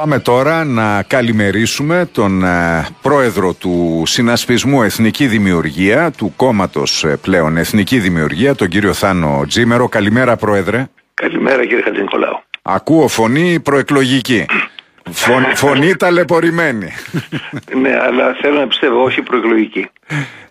Πάμε τώρα να καλημερίσουμε τον ε, πρόεδρο του Συνασπισμού Εθνική Δημιουργία, του κόμματος ε, πλέον Εθνική Δημιουργία, τον κύριο Θάνο Τζίμερο. Καλημέρα πρόεδρε. Καλημέρα κύριε Χατζηνικολάου. Ακούω φωνή προεκλογική. φωνή ταλαιπωρημένη. ναι, αλλά θέλω να πιστεύω όχι προεκλογική.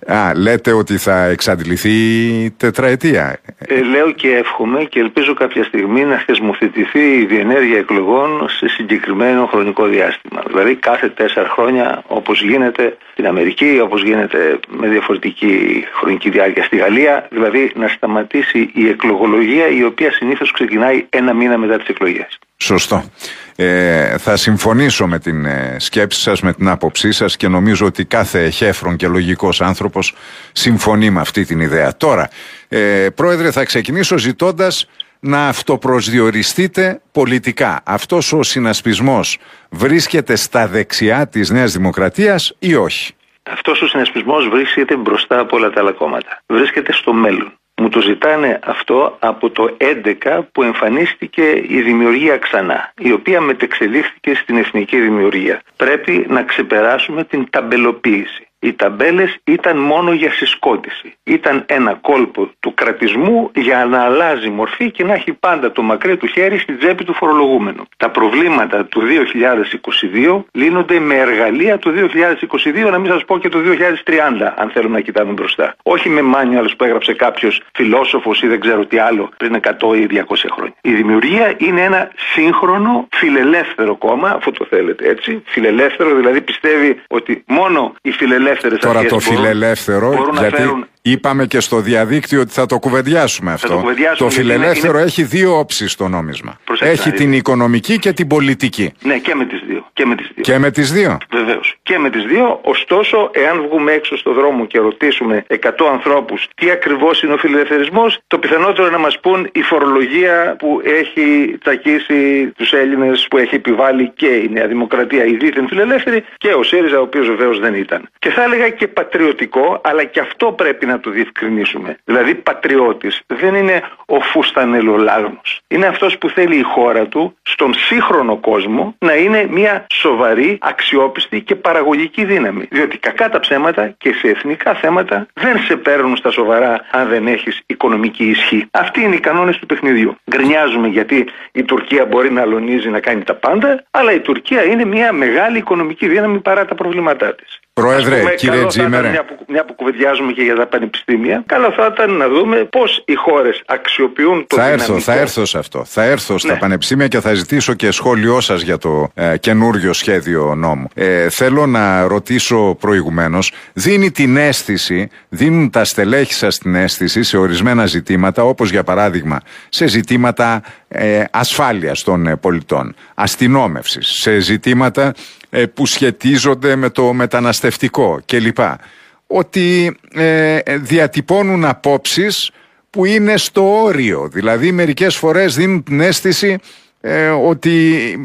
Α, λέτε ότι θα εξαντληθεί η τετραετία. Ε, λέω και εύχομαι και ελπίζω κάποια στιγμή να θεσμοθετηθεί η διενέργεια εκλογών σε συγκεκριμένο χρονικό διάστημα. Δηλαδή κάθε τέσσερα χρόνια όπως γίνεται στην Αμερική, όπως γίνεται με διαφορετική χρονική διάρκεια στη Γαλλία. Δηλαδή να σταματήσει η εκλογολογία η οποία συνήθως ξεκινάει ένα μήνα μετά τις εκλογές. Σωστό. Ε, θα συμφωνήσω με την ε, σκέψη σας, με την άποψή σας και νομίζω ότι κάθε χέφρον και λογικός άνθρωπος συμφωνεί με αυτή την ιδέα. Τώρα, ε, Πρόεδρε, θα ξεκινήσω ζητώντας να αυτοπροσδιοριστείτε πολιτικά. Αυτός ο συνασπισμός βρίσκεται στα δεξιά της Νέας Δημοκρατίας ή όχι; Αυτός ο συνασπισμός βρίσκεται μπροστά από όλα τα άλλα κόμματα. Βρίσκεται στο μέλλον. Μου το ζητάνε αυτό από το 11 που εμφανίστηκε η δημιουργία ξανά, η οποία μετεξελίχθηκε στην εθνική δημιουργία. Πρέπει να ξεπεράσουμε την ταμπελοποίηση. Οι ταμπέλες ήταν μόνο για συσκότηση. Ήταν ένα κόλπο του κρατισμού για να αλλάζει μορφή και να έχει πάντα το μακρύ του χέρι στην τσέπη του φορολογούμενου. Τα προβλήματα του 2022 λύνονται με εργαλεία του 2022, να μην σας πω και το 2030, αν θέλουμε να κοιτάμε μπροστά. Όχι με μάνιουαλς που έγραψε κάποιος φιλόσοφος ή δεν ξέρω τι άλλο πριν 100 ή 200 χρόνια. Η δημιουργία είναι ένα σύγχρονο φιλελεύθερο κόμμα, αφού το θέλετε έτσι. Φιλελεύθερο δηλαδή πιστεύει ότι μόνο οι φιλελεύθεροι Τώρα το φιλελεύθερο, γιατί είπαμε και στο διαδίκτυο ότι θα το κουβεντιάσουμε αυτό. Το, το φιλελεύθερο έχει δύο όψεις στο νόμισμα. έχει την οικονομική και την πολιτική. Ναι, και με τις δύο. Και με τις δύο. Και με τις δύο. Βεβαίως. Και με τις δύο. Ωστόσο, εάν βγούμε έξω στο δρόμο και ρωτήσουμε 100 ανθρώπους τι ακριβώς είναι ο φιλελευθερισμός, το πιθανότερο να μας πούν η φορολογία που έχει τσακίσει τους Έλληνες, που έχει επιβάλει και η Νέα Δημοκρατία, η δίθεν φιλελεύθερη και ο ΣΥΡΙΖΑ, ο οποίος βεβαίως δεν ήταν. Και θα έλεγα και πατριωτικό, αλλά και αυτό πρέπει να το διευκρινίσουμε. Δηλαδή πατριώτης δεν είναι ο φουστανελολάγνος. Είναι αυτός που θέλει η χώρα του στον σύγχρονο κόσμο να είναι μια σοβαρή, αξιόπιστη και παραγωγική δύναμη. Διότι κακά τα ψέματα και σε εθνικά θέματα δεν σε παίρνουν στα σοβαρά αν δεν έχεις οικονομική ισχύ. Αυτοί είναι οι κανόνες του παιχνιδιού. Γκρινιάζουμε γιατί η Τουρκία μπορεί να αλωνίζει να κάνει τα πάντα, αλλά η Τουρκία είναι μια μεγάλη οικονομική δύναμη παρά τα προβλήματά της. Πρόεδρε, πούμε, κύριε Τζίμερε. Μια που, μια που κουβεντιάζουμε και για τα πανεπιστήμια, καλό θα ήταν να δούμε πώς οι χώρες αξιοποιούν το θα δυναμικό. έρθω, θα έρθω σε αυτό. Θα έρθω στα ναι. πανεπιστήμια και θα ζητήσω και σχόλιο σας για το ε, καινούριο σχέδιο νόμου. Ε, θέλω να ρωτήσω προηγουμένως, δίνει την αίσθηση, δίνουν τα στελέχη σας την αίσθηση σε ορισμένα ζητήματα, όπως για παράδειγμα σε ζητήματα ε, ασφάλειας των ε, πολιτών, αστυνόμευσης, σε ζητήματα ε, που σχετίζονται με το μεταναστευτικό κλπ. Ότι ε, διατυπώνουν απόψεις που είναι στο όριο. Δηλαδή μερικές φορές δίνουν την αίσθηση ε, ότι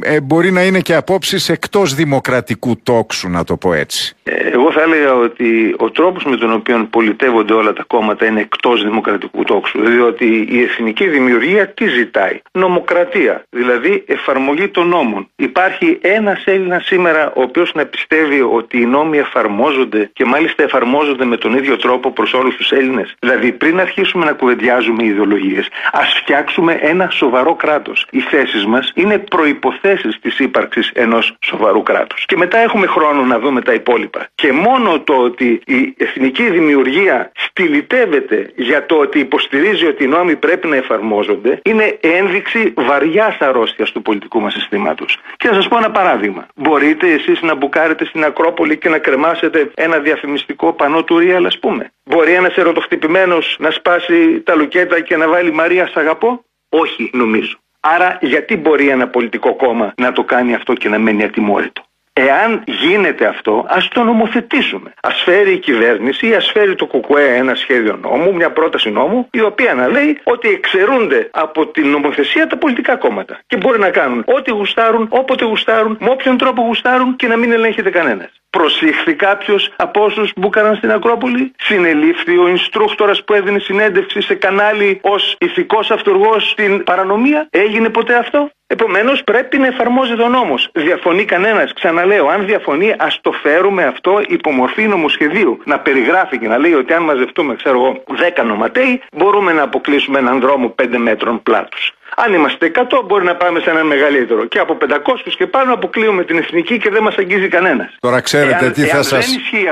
ε, μπορεί να είναι και απόψεις εκτός δημοκρατικού τόξου να το πω έτσι. Ε, εγώ θα έλεγα ότι ο τρόπος με τον οποίο πολιτεύονται όλα τα κόμματα είναι εκτός δημοκρατικού τόξου. Διότι η εθνική δημιουργία τι ζητάει; Νομοκρατία. Δηλαδή εφαρμογή των νόμων. Υπάρχει ένας Έλληνας σήμερα ο οποίος να πιστεύει ότι οι νόμοι εφαρμόζονται και μάλιστα εφαρμόζονται με τον ίδιο τρόπο προς όλους τους Έλληνες. Δηλαδή πριν αρχίσουμε να κουβεντιάζουμε ιδεολογίες ας φτιάξουμε ένα σοβαρό κράτος. Οι θέσεις μας είναι προποθέσει της ύπαρξης ενός σοβαρού κράτους. Και μετά έχουμε χρόνο να δούμε τα υπόλοιπα. Και μόνο το ότι η εθνική δημιουργία στυλιτεύεται για το ότι υποστηρίζει ότι οι νόμοι πρέπει να εφαρμόζονται είναι ένδειξη βαριάς αρρώστιας του πολιτικού μας συστήματος. Και θα σας πω ένα παράδειγμα. Μπορείτε εσείς να μπουκάρετε στην Ακρόπολη και να κρεμάσετε ένα διαφημιστικό πανό του Ρίαλ, ας πούμε. Μπορεί ένας ερωτοχτυπημένος να σπάσει τα λουκέτα και να βάλει Μαρία Σ' αγαπώ. Όχι, νομίζω. Άρα γιατί μπορεί ένα πολιτικό κόμμα να το κάνει αυτό και να μένει ατιμόρυτο; Εάν γίνεται αυτό, ας το νομοθετήσουμε. Ας φέρει η κυβέρνηση ή ας φέρει το ΚΚΕ ένα σχέδιο νόμου, μια πρόταση νόμου, η οποία να λέει ότι εξαιρούνται από την νομοθεσία τα πολιτικά κόμματα. Και μπορεί να κάνουν ό,τι γουστάρουν, όποτε γουστάρουν, με όποιον τρόπο γουστάρουν και να μην ελέγχεται κανένας. Προσήχθη κάποιος από όσους μπούκαραν στην Ακρόπολη; Συνελήφθη ο Ινστρούκτορα που έδινε συνέντευξη σε κανάλι ως ηθικός αυτούργος στην παρανομία; Έγινε ποτέ αυτό; Επομένως πρέπει να εφαρμόζεται ο νόμος. Διαφωνεί κανένας. Ξαναλέω, αν διαφωνεί, ας το φέρουμε αυτό υπό μορφή νομοσχεδίου. Να περιγράφει και να λέει ότι αν μαζευτούμε, ξέρω εγώ, 10 νοματέοι, μπορούμε να αποκλείσουμε έναν δρόμο 5 μέτρων πλάτους. Αν είμαστε 100 μπορεί να πάμε σε ένα μεγαλύτερο. Και από 500 και πάνω αποκλείουμε την εθνική και δεν μας αγγίζει κανένας. Τώρα ξέρετε εάν, τι θα σα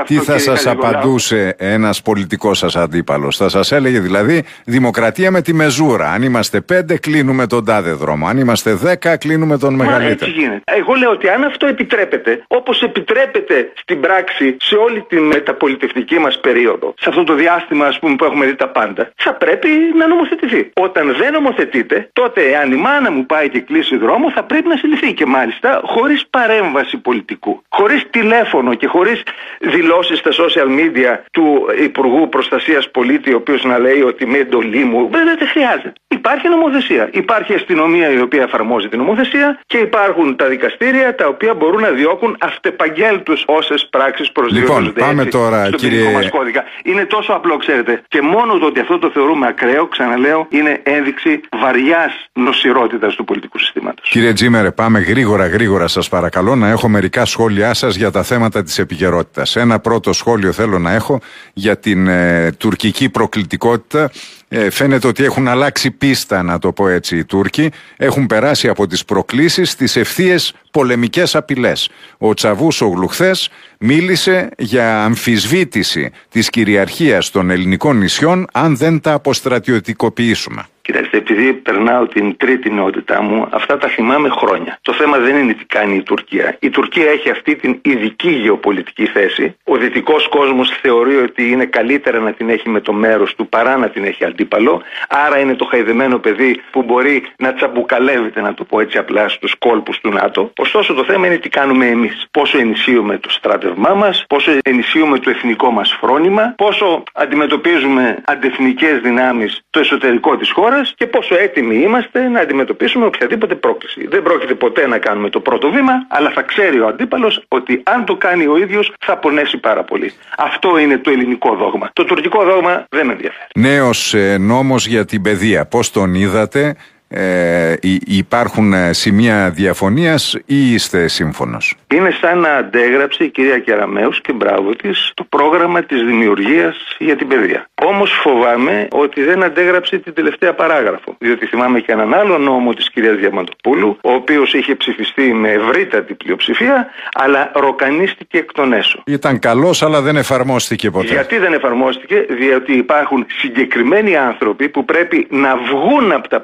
τι θα σας απαντούσε ένας πολιτικός σας αντίπαλος. Θα σας έλεγε δηλαδή δημοκρατία με τη μεζούρα. Αν είμαστε 5 κλείνουμε τον τάδε δρόμο. Αν είμαστε 10 κλείνουμε τον μεγαλύτερο. Έτσι γίνεται. Εγώ λέω ότι αν αυτό επιτρέπεται, όπως επιτρέπεται στην πράξη σε όλη την μεταπολιτευτική μας περίοδο, σε αυτό το διάστημα ας πούμε, που έχουμε δει τα πάντα, θα πρέπει να νομοθετηθεί. Όταν δεν νομοθετείτε, τότε Οπότε, εάν η μάνα μου πάει και κλείσει δρόμο, θα πρέπει να συλληφθεί και μάλιστα χωρίς παρέμβαση πολιτικού. Χωρίς τηλέφωνο και χωρίς δηλώσεις στα social media του Υπουργού Προστασίας Πολίτη, ο οποίος να λέει ότι με εντολή μου. Δεν χρειάζεται. Υπάρχει νομοθεσία. Υπάρχει αστυνομία η οποία εφαρμόζει την νομοθεσία και υπάρχουν τα δικαστήρια τα οποία μπορούν να διώκουν αυτεπαγγέλτους όσες πράξεις προσδιορίζονται. Λοιπόν, πάμε έτσι, τώρα, στον κύριε. Μας κώδικα. Είναι τόσο απλό, ξέρετε. Και μόνο το ότι αυτό το θεωρούμε ακραίο, ξαναλέω, είναι ένδειξη βαριάς νοσηρότητας του πολιτικού συστήματος. Κύριε Τζίμερε, πάμε γρήγορα, γρήγορα σας παρακαλώ να έχω μερικά σχόλιά σας για τα θέματα της επικαιρότητας. Ένα πρώτο σχόλιο θέλω να έχω για την ε, τουρκική προκλητικότητα. Ε, φαίνεται ότι έχουν αλλάξει πίστα, να το πω έτσι, οι Τούρκοι. Έχουν περάσει από τις προκλήσεις στις ευθείες πολεμικές απειλές. Ο Τσαβούσογλου χθες μίλησε για αμφισβήτηση της κυριαρχίας των ελληνικών νησιών αν δεν τα αποστρατιωτικοποιήσουμε. Κοιτάξτε, επειδή περνάω την τρίτη νεότητά μου, αυτά τα θυμάμαι χρόνια. Το θέμα δεν είναι τι κάνει η Τουρκία. Η Τουρκία έχει αυτή την ειδική γεωπολιτική θέση. Ο δυτικός κόσμος θεωρεί ότι είναι καλύτερα να την έχει με το μέρος του παρά να την έχει αντίπαλο. Άρα είναι το χαϊδεμένο παιδί που μπορεί να τσαμπουκαλεύεται, να το πω έτσι απλά, στους κόλπους του ΝΑΤΟ. Ωστόσο, το θέμα είναι τι κάνουμε εμείς. Πόσο ενισχύουμε το στράτευμά μας, πόσο ενισχύουμε το εθνικό μας φρόνημα, πόσο αντιμετωπίζουμε αντεθνικές δυνάμεις το εσωτερικό της χώρας και πόσο έτοιμοι είμαστε να αντιμετωπίσουμε οποιαδήποτε πρόκληση. Δεν πρόκειται ποτέ να κάνουμε το πρώτο βήμα, αλλά θα ξέρει ο αντίπαλος ότι αν το κάνει ο ίδιος θα πονέσει πάρα πολύ. Αυτό είναι το ελληνικό δόγμα. Το τουρκικό δόγμα δεν με ενδιαφέρει. Νέος ε, νόμος για την παιδεία. Πώς τον είδατε, ε, υπάρχουν ε, σημεία διαφωνίας ή είστε σύμφωνος; Είναι σαν να αντέγραψε η κυρία Κεραμέους και μπράβο της το πρόγραμμα της δημιουργίας για την παιδεία. Όμως φοβάμαι ότι δεν αντέγραψε την τελευταία παράγραφο. Διότι θυμάμαι και έναν άλλο νόμο της κυρίας Διαμαντοπούλου ο οποίος είχε ψηφιστεί με ευρύτατη πλειοψηφία αλλά ροκανίστηκε εκ των έσω. Ήταν καλός αλλά δεν εφαρμόστηκε ποτέ. Γιατί δεν εφαρμόστηκε, διότι υπάρχουν συγκεκριμένοι άνθρωποι που πρέπει να βγουν από τα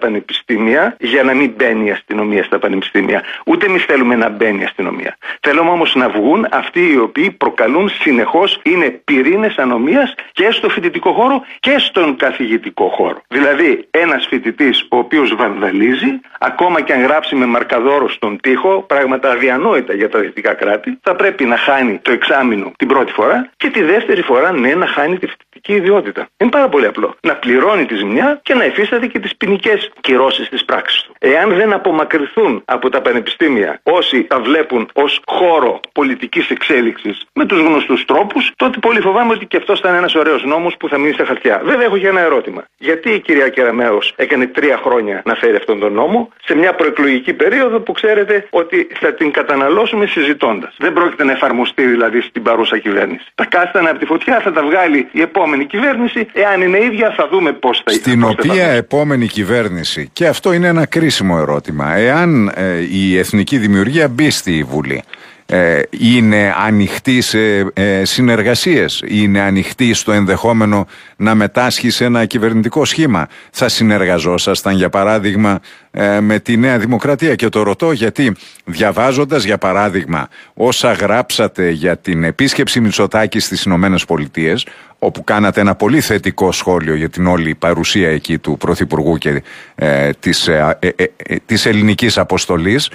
πανεπιστήμια για να μην μπαίνει η αστυνομία στα πανεπιστήμια. Ούτε εμείς θέλουμε να μπαίνει η αστυνομία. Θέλουμε όμως να βγουν αυτοί οι οποίοι προκαλούν συνεχώς, είναι πυρήνες ανομίας και στο φοιτητικό χώρο και στον καθηγητικό χώρο. Δηλαδή, ένας φοιτητής ο οποίος βανδαλίζει, ακόμα και αν γράψει με μαρκαδόρο στον τοίχο, πράγματα αδιανόητα για τα δυτικά κράτη, θα πρέπει να χάνει το εξάμεινο την πρώτη φορά και τη δεύτερη φορά, ναι, να χάνει τη φοιτητική ιδιότητα. Είναι πάρα πολύ απλό. Να πληρώνει τη ζημιά και να υφίσταται και τις ποινικές κυρώσεις της πράξης του. Εάν δεν απομακρυνθούν από τα πανεπιστήμια όσοι τα βλέπουν ως χώρο πολιτικής εξέλιξης με τους γνωστούς τρόπους, τότε πολύ φοβάμαι ότι και αυτός θα είναι ένας ωραίος νόμος που θα μείνει στα χαρτιά. Βέβαια, έχω και ένα ερώτημα. Γιατί η κυρία Κεραμέο έκανε τρία χρόνια να φέρει αυτόν τον νόμο σε μια προεκλογική περίοδο που ξέρετε ότι θα την καταναλώσουμε συζητώντας; Δεν πρόκειται να εφαρμοστεί δηλαδή στην παρούσα κυβέρνηση. Τα κάστανα από τη φωτιά θα τα βγάλει η επόμενη κυβέρνηση. Εάν είναι ίδια, θα δούμε πώς θα Στην οποία επόμενη κυβέρνηση και αυτό είναι ένα κρίσιμο ερώτημα. Εάν ε, η εθνική δημιουργία μπει στη Βουλή, ε, είναι ανοιχτή σε ε, συνεργασίες, είναι ανοιχτή στο ενδεχόμενο να μετάσχει σε ένα κυβερνητικό σχήμα. Θα συνεργαζόσασταν για παράδειγμα ε, με τη Νέα Δημοκρατία και το ρωτώ γιατί διαβάζοντας για παράδειγμα όσα γράψατε για την επίσκεψη Μητσοτάκης στις Ηνωμένες Πολιτείες όπου κάνατε ένα πολύ θετικό σχόλιο για την όλη παρουσία εκεί του Πρωθυπουργού και της, της ελληνικής αποστολής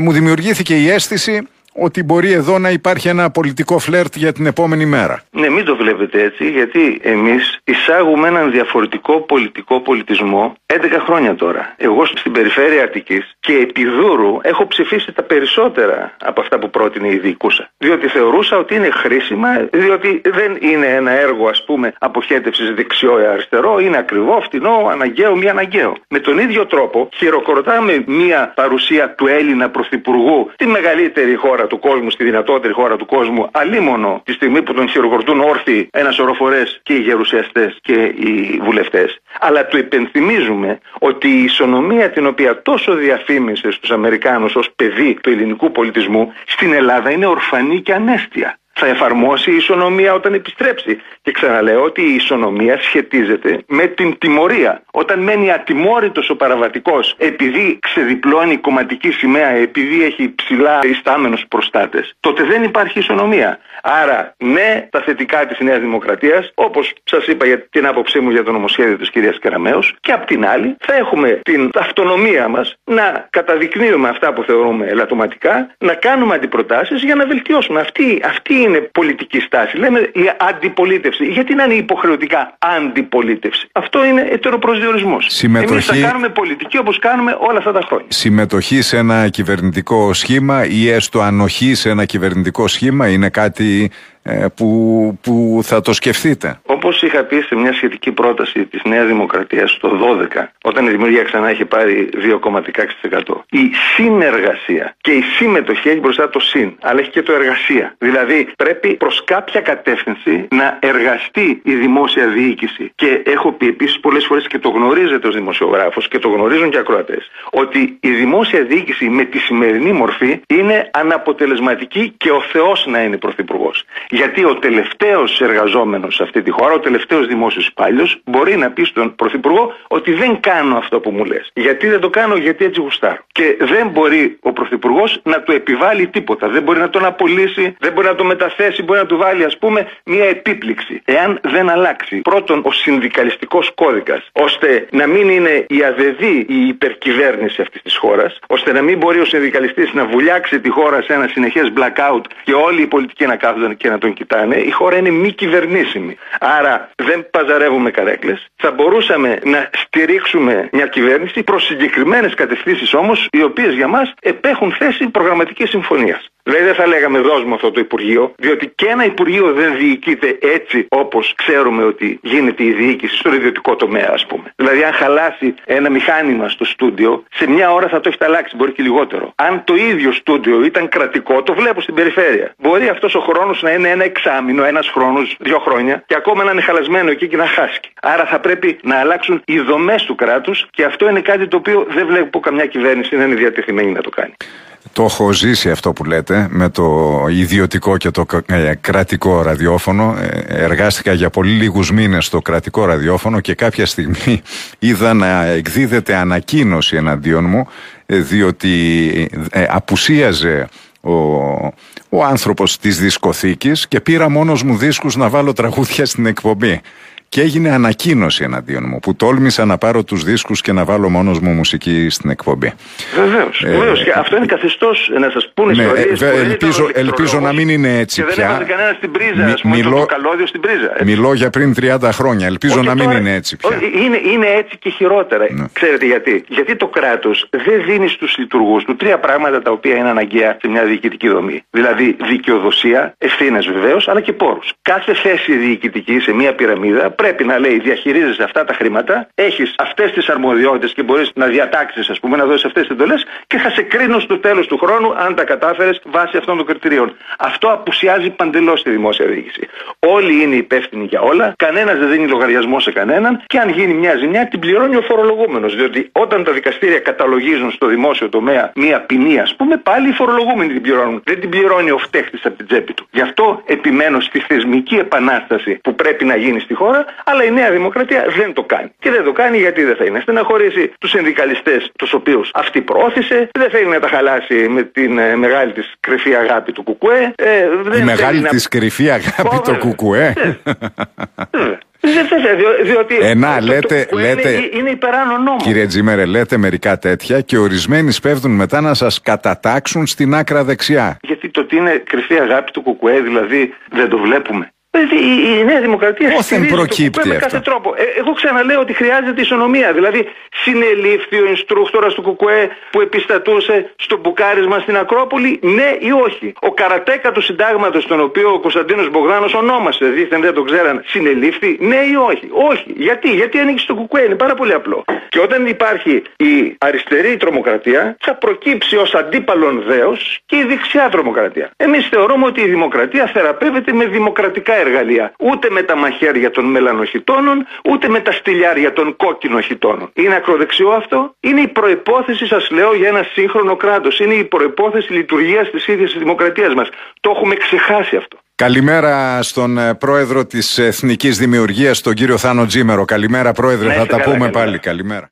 μου δημιουργήθηκε η αίσθηση ότι μπορεί εδώ να υπάρχει ένα πολιτικό φλερτ για την επόμενη μέρα. Ναι, μην το βλέπετε έτσι, γιατί εμείς εισάγουμε έναν διαφορετικό πολιτικό πολιτισμό 11 χρόνια τώρα. Εγώ στην περιφέρεια Αττικής και επί δούρου έχω ψηφίσει τα περισσότερα από αυτά που πρότεινε η Διοικούσα. Διότι θεωρούσα ότι είναι χρήσιμα, διότι δεν είναι ένα έργο, ας πούμε, αποχέτευσης δεξιό ή αριστερό, είναι ακριβό, φτηνό, αναγκαίο, μη αναγκαίο. Με τον ίδιο τρόπο χειροκροτάμε μία παρουσία του Έλληνα Πρωθυπουργού στη μεγαλύτερη χώρα του κόσμου, στη δυνατότερη χώρα του κόσμου, αλίμονο τη στιγμή που τον χειροκροτούν όρθιοι ένα σωρό φορές και οι γερουσιαστές και οι βουλευτές. Αλλά του υπενθυμίζουμε ότι η ισονομία την οποία τόσο διαφήμισες στου Αμερικάνους ως παιδί του ελληνικού πολιτισμού στην Ελλάδα είναι ορφανή και ανέστια θα εφαρμόσει η ισονομία όταν επιστρέψει. Και ξαναλέω ότι η ισονομία σχετίζεται με την τιμωρία. Όταν μένει ατιμόρυτος ο παραβατικός επειδή ξεδιπλώνει κομματική σημαία, επειδή έχει ψηλά ιστάμενου προστάτες, τότε δεν υπάρχει ισονομία. Άρα, ναι, τα θετικά της Νέας Δημοκρατίας, όπως σας είπα για την άποψή μου για το νομοσχέδιο της κυρίας Καραμέου, και απ' την άλλη θα έχουμε την αυτονομία μας να καταδεικνύουμε αυτά που θεωρούμε ελαττωματικά, να κάνουμε αντιπροτάσεις για να βελτιώσουμε. Αυτή, αυτή είναι πολιτική στάση. Λέμε η αντιπολίτευση. Γιατί να είναι υποχρεωτικά αντιπολίτευση; Αυτό είναι ετεροπροσδιορισμός. Συμμετοχή... Εμείς θα κάνουμε πολιτική όπως κάνουμε όλα αυτά τα χρόνια. Συμμετοχή σε ένα κυβερνητικό σχήμα ή έστω ανοχή σε ένα κυβερνητικό σχήμα είναι κάτι ε, που, που θα το σκεφτείτε; Όπω είχα πει σε μια σχετική πρόταση της Νέας Δημοκρατίας το 12, όταν η δημιουργία ξανά είχε πάρει 2,16%. Η συνεργασία και η συμμετοχή έχει μπροστά το συν, αλλά έχει και το εργασία. Δηλαδή πρέπει προς κάποια κατεύθυνση να εργαστεί η δημόσια διοίκηση. Και έχω πει επίσης πολλές φορές και το γνωρίζετε ως δημοσιογράφος και το γνωρίζουν και ακροατές, ότι η δημόσια διοίκηση με τη σημερινή μορφή είναι αναποτελεσματική και ο Θεός να είναι πρωθυπουργός. Γιατί ο τελευταίος εργαζόμενος σε αυτή τη χώρα, ο τελευταίος δημόσιος υπάλληλος, μπορεί να πει στον Πρωθυπουργό ότι δεν κάνω αυτό που μου λες. Γιατί δεν το κάνω, γιατί έτσι γουστάρω. Και δεν μπορεί ο Πρωθυπουργός να του επιβάλλει τίποτα. Δεν μπορεί να τον απολύσει, δεν μπορεί να το μεταθέσει, μπορεί να του βάλει, ας πούμε, μια επίπληξη. Εάν δεν αλλάξει πρώτον ο συνδικαλιστικός κώδικας, ώστε να μην είναι η αβεβή η υπερκυβέρνηση αυτής της χώρας, ώστε να μην μπορεί ο συνδικαλιστής να βουλιάξει τη χώρα σε ένα συνεχές blackout και όλοι οι πολιτικοί να κάθονται και να τον κοιτάνε, η χώρα είναι μη κυβερνήσιμη. Άρα δεν παζαρεύουμε καρέκλες. Θα μπορούσαμε να στηρίξουμε μια κυβέρνηση προς συγκεκριμένες κατευθύνσεις όμως, οι οποίες για μας επέχουν θέση προγραμματικής συμφωνίας. Δηλαδή δεν θα λέγαμε δώσουμε αυτό το Υπουργείο, διότι και ένα Υπουργείο δεν διοικείται έτσι όπως ξέρουμε ότι γίνεται η διοίκηση στον ιδιωτικό τομέα, ας πούμε. Δηλαδή, αν χαλάσει ένα μηχάνημα στο στούντιο, σε μια ώρα θα το έχει αλλάξει, μπορεί και λιγότερο. Αν το ίδιο στούντιο ήταν κρατικό, το βλέπω στην περιφέρεια. Μπορεί αυτός ο χρόνος να είναι ένα εξάμεινο, ένας χρόνος, δύο χρόνια και ακόμα να είναι χαλασμένο εκεί και να χάσει. Άρα θα πρέπει να αλλάξουν οι δομές του κράτους και αυτό είναι κάτι το οποίο δεν βλέπω καμιά κυβέρνηση να είναι διατεθειμένη να το κάνει. Το έχω ζήσει αυτό που λέτε με το ιδιωτικό και το ε, κρατικό ραδιόφωνο. Ε, εργάστηκα για πολύ λίγους μήνες στο κρατικό ραδιόφωνο και κάποια στιγμή είδα να εκδίδεται ανακοίνωση εναντίον μου ε, διότι απουσίαζε ο, ο άνθρωπος της δισκοθήκης και πήρα μόνος μου δίσκους να βάλω τραγούδια στην εκπομπή. Και έγινε ανακοίνωση εναντίον μου που τόλμησα να πάρω τους δίσκους και να βάλω μόνος μου μουσική στην εκπομπή. Βεβαίως. Ε, και αυτό είναι καθεστώς να σας πούνε ναι, ιστορίες, ε, ελπίζω, ελπίζω να μην είναι έτσι και πια. δεν κανένα στην πρίζα, Μι, πούμε, μιλώ, το καλώδιο στην πρίζα. Έτσι. Μιλώ για πριν 30 χρόνια. Ελπίζω να μην είναι έτσι πια. Είναι, είναι έτσι και χειρότερα. Ναι. Ξέρετε γιατί; Γιατί το κράτος δεν δίνει στους λειτουργούς του τρία πράγματα τα οποία είναι αναγκαία σε μια διοικητική δομή. Δηλαδή δικαιοδοσία, ευθύνες βεβαίως, αλλά και πόρους. Κάθε θέση διοικητική σε μια πυραμίδα πρέπει να λέει διαχειρίζεσαι αυτά τα χρήματα, έχεις αυτές τις αρμοδιότητες και μπορείς να διατάξεις, ας πούμε, να δώσεις αυτές τις εντολές και θα σε κρίνω στο τέλος του χρόνου αν τα κατάφερες βάσει αυτών των κριτηρίων. Αυτό απουσιάζει παντελώς στη δημόσια διοίκηση. Όλοι είναι υπεύθυνοι για όλα, κανένας δεν δίνει λογαριασμό σε κανέναν και αν γίνει μια ζημιά την πληρώνει ο φορολογούμενος. Διότι όταν τα δικαστήρια καταλογίζουν στο δημόσιο τομέα μια ποινή, ας πούμε, πάλι οι φορολογούμενοι την πληρώνουν. Δεν την πληρώνει ο φταίχτης από την τσέπη του. Γι' αυτό επιμένω στη θεσμική επανάσταση που πρέπει να γίνει στη χώρα αλλά η Νέα Δημοκρατία δεν το κάνει. Και δεν το κάνει γιατί δεν θέλει να στεναχωρήσει τους συνδικαλιστές, τους οποίους αυτή πρόθεσε, δεν θέλει να τα χαλάσει με την ε, μεγάλη της κρυφή αγάπη του Κουκουέ. Ε, δεν η μεγάλη να... της κρυφή αγάπη του Κουκουέ. Διότι ε, να, λέτε, λέτε, είναι, είναι υπεράνω νόμο. Κύριε Τζίμερε, λέτε μερικά τέτοια και ορισμένοι σπέβδουν μετά να σας κατατάξουν στην άκρα δεξιά. Γιατί το ότι είναι κρυφή αγάπη του Κουκουέ, δηλαδή δεν το βλέπουμε. Δηλαδή η, η Νέα Δημοκρατία δεν προκύπτει με κάθε τρόπο. Ε, εγώ ξαναλέω ότι χρειάζεται ισονομία. Δηλαδή συνελήφθη ο Ινστρούκτορα του Κουκουέ που επιστατούσε στο μπουκάρισμα στην Ακρόπολη, ναι ή όχι. Ο καρατέκα του συντάγματος, τον οποίο ο Κωνσταντίνος Μπογδάνος ονόμασε, δίθεν δεν το ξέραν, συνελήφθη, ναι ή όχι. Όχι. Γιατί, γιατί ανήκει στο Κουκουέ, είναι πάρα πολύ απλό. Και όταν υπάρχει η αριστερή τρομοκρατία, θα προκύψει ως αντίπαλον δέος και η δεξιά τρομοκρατία. Εμείς θεωρούμε ότι η δημοκρατία θεραπεύεται με δημοκρατικά εργαλεία. Ούτε με τα μαχαίρια των μελανοχιτώνων, ούτε με τα στυλιάρια των κόκκινοχιτώνων. Είναι ακροδεξιό αυτό; Είναι η προπόθεση, σας λέω, για ένα σύγχρονο κράτος. Είναι η προπόθεση λειτουργίας της ίδιας της δημοκρατίας μας. Το έχουμε ξεχάσει αυτό. Καλημέρα στον ε, πρόεδρο της Εθνικής Δημιουργίας, τον κύριο Θάνο Τζίμερο. Καλημέρα πρόεδρε, θα τα πούμε πάλι. Καλημέρα.